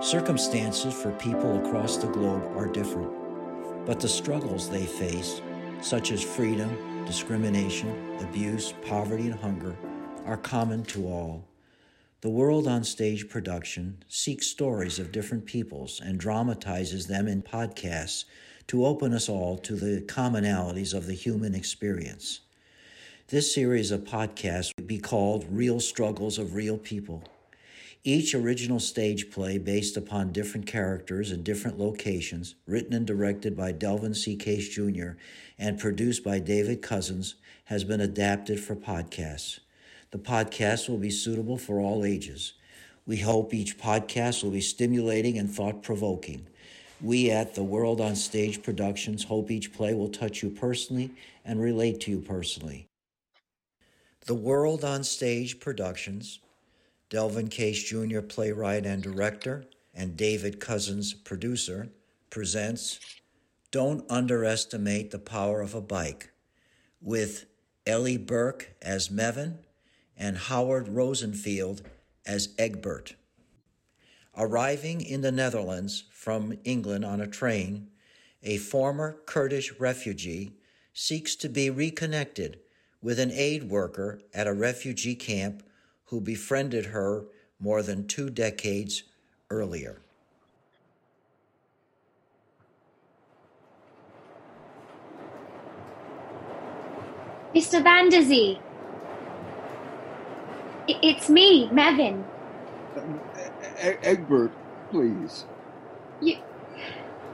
Circumstances for people across the globe are different, but the struggles they face, such as freedom, discrimination, abuse, poverty, and hunger, are common to all. The World on Stage production seeks stories of different peoples and dramatizes them in podcasts to open us all to the commonalities of the human experience. This series of podcasts would be called Real Struggles of Real People. Each original stage play, based upon different characters and different locations, written and directed by Delvin C. Case Jr. and produced by David Cousins, has been adapted for podcasts. The podcast will be suitable for all ages. We hope each podcast will be stimulating and thought provoking. We at the World on Stage Productions hope each play will touch you personally and relate to you personally. The World on Stage Productions Delvin Case Jr., playwright and director, and David Cousins, producer, presents Don't Underestimate the Power of a Bike with Ellie Burke as Mevin and Howard Rosenfield as Egbert. Arriving in the Netherlands from England on a train, a former Kurdish refugee seeks to be reconnected with an aid worker at a refugee camp who befriended her more than two decades earlier. Mr. Vanderzee. It's me, Mevin. E- Egbert, please. You,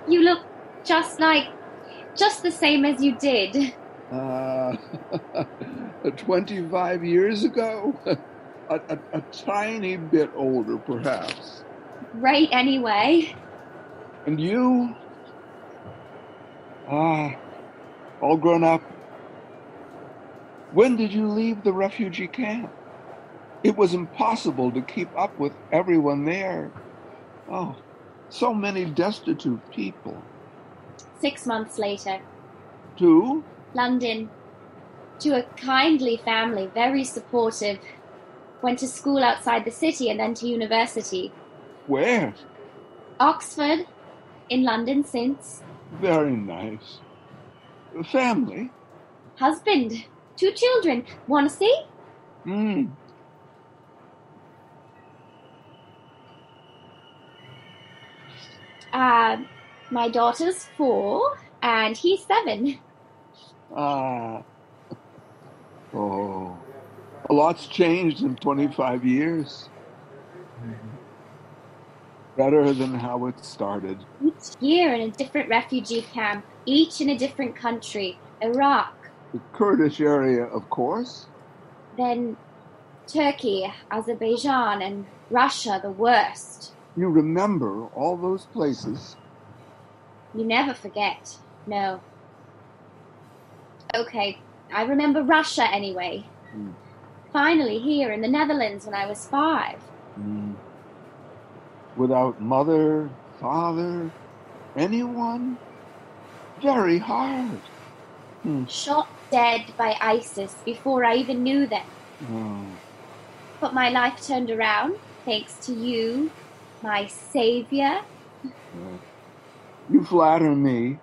you look just like, just the same as you did. Uh, 25 years ago? a, a, a tiny bit older, perhaps. Right, anyway. And you? Ah, all grown up. When did you leave the refugee camp? It was impossible to keep up with everyone there. Oh, so many destitute people. Six months later. To? London. To a kindly family, very supportive. Went to school outside the city and then to university. Where? Oxford. In London since. Very nice. Family? Husband. Two children. Want to see? Hmm. Uh, my daughter's four and he's seven. Ah. Oh. A lot's changed in 25 years. Better than how it started. Each year in a different refugee camp, each in a different country. Iraq, The Kurdish area, of course. then Turkey, Azerbaijan, and Russia, the worst. You remember all those places. You never forget. No. Okay, I remember Russia anyway. Hmm. Finally, here in the Netherlands when I was five. Mm. Without mother, father, anyone. Very hard. Hmm. Shot dead by ISIS before I even knew them. Oh. But my life turned around thanks to you, my savior. You flatter me.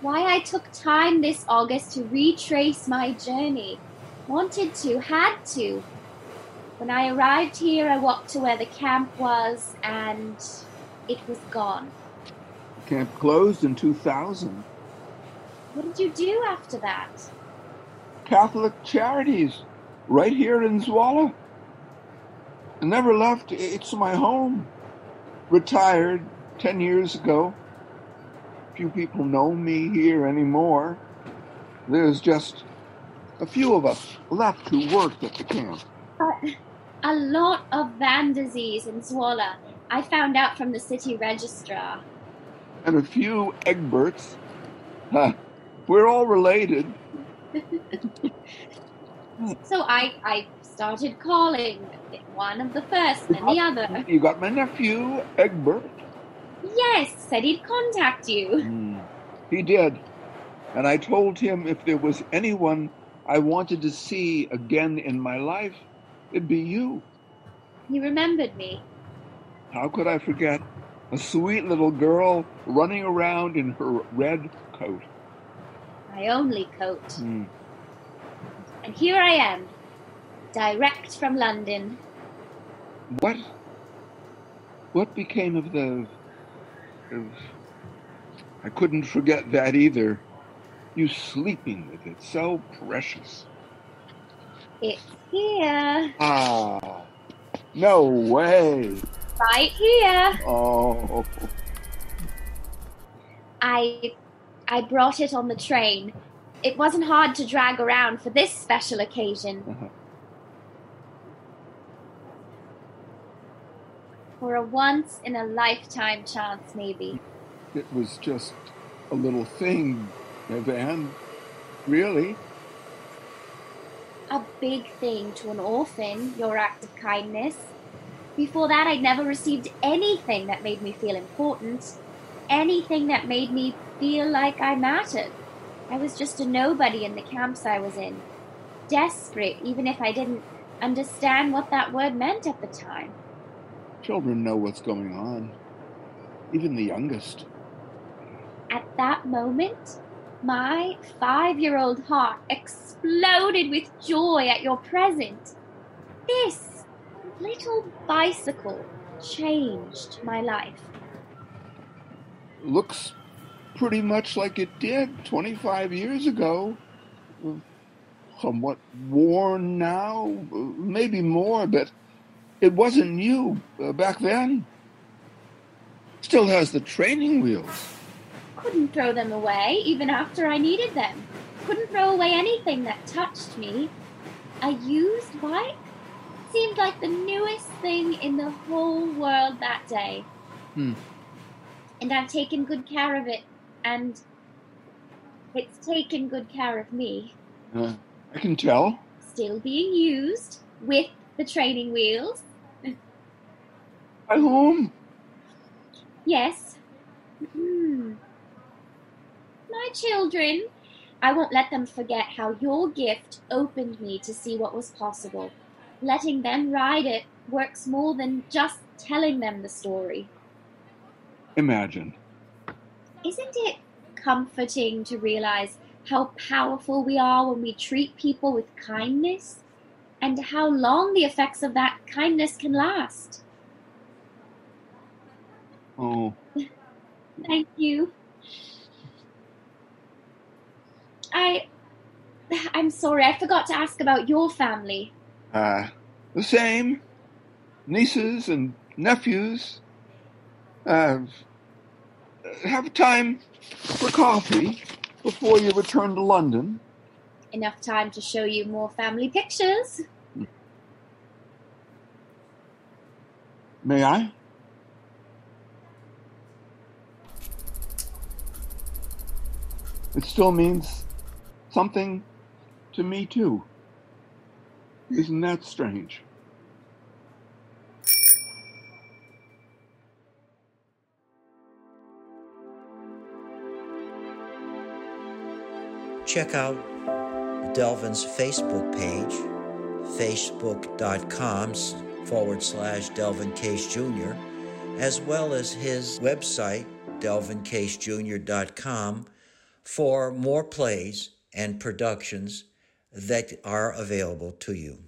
Why I took time this August to retrace my journey. Wanted to, had to. When I arrived here, I walked to where the camp was and it was gone. Camp closed in 2000. What did you do after that? Catholic Charities, right here in Zwolle. I never left. It's my home. Retired 10 years ago. Few people know me here anymore. There's just a few of us left who worked at the camp. But a lot of Vanderzees in Zwolle. I found out from the city registrar. And a few Egberts. Huh. We're all related. So I, I started calling one of the first and the other. You got my nephew, Egbert. Yes, said he'd contact you. Mm. He did. And I told him if there was anyone I wanted to see again in my life, it'd be you. He remembered me. How could I forget a sweet little girl running around in her red coat? My only coat. Hmm. And here I am, direct from London. What? What became of the? Of, I couldn't forget that either. You sleeping with it, so precious. It's here, Ah, no way. right here. Oh, I I brought it on the train. It wasn't hard to drag around for this special occasion. Uh-huh. For a once in a lifetime chance, maybe. it was just a little thing, Van. Really? A big thing to an orphan, your act of kindness. Before that, I'd never received anything that made me feel important, anything that made me feel like I mattered. I was just a nobody in the camps I was in. Desperate, even if I didn't understand what that word meant at the time. Children know what's going on. Even the youngest. At that moment, my five year old heart exploded with joy at your present. This little bicycle changed my life. Looks pretty much like it did 25 years ago. Somewhat worn now, maybe more, but it wasn't new uh, back then. Still has the training wheels. Couldn't throw them away even after I needed them. Couldn't throw away anything that touched me. A used bike seemed like the newest thing in the whole world that day. Hmm. And I've taken good care of it, and it's taken good care of me. Uh, I can tell. Still being used with the training wheels. By whom? Yes. Hmm. My children. I won't let them forget how your gift opened me to see what was possible. Letting them ride it works more than just telling them the story. Imagine. Isn't it comforting to realize how powerful we are when we treat people with kindness and how long the effects of that kindness can last? Oh, Thank you. I I'm sorry, I forgot to ask about your family. uh, the same. Nieces and nephews. Uh, have time for coffee before you return to London. Enough time to show you more family pictures. May I? It still means something to me, too. Isn't that strange? Check out Delvin's Facebook page, facebook.com forward slash Delvin Case Jr., as well as his website, delvincasejr.com, for more plays and productions that are available to you.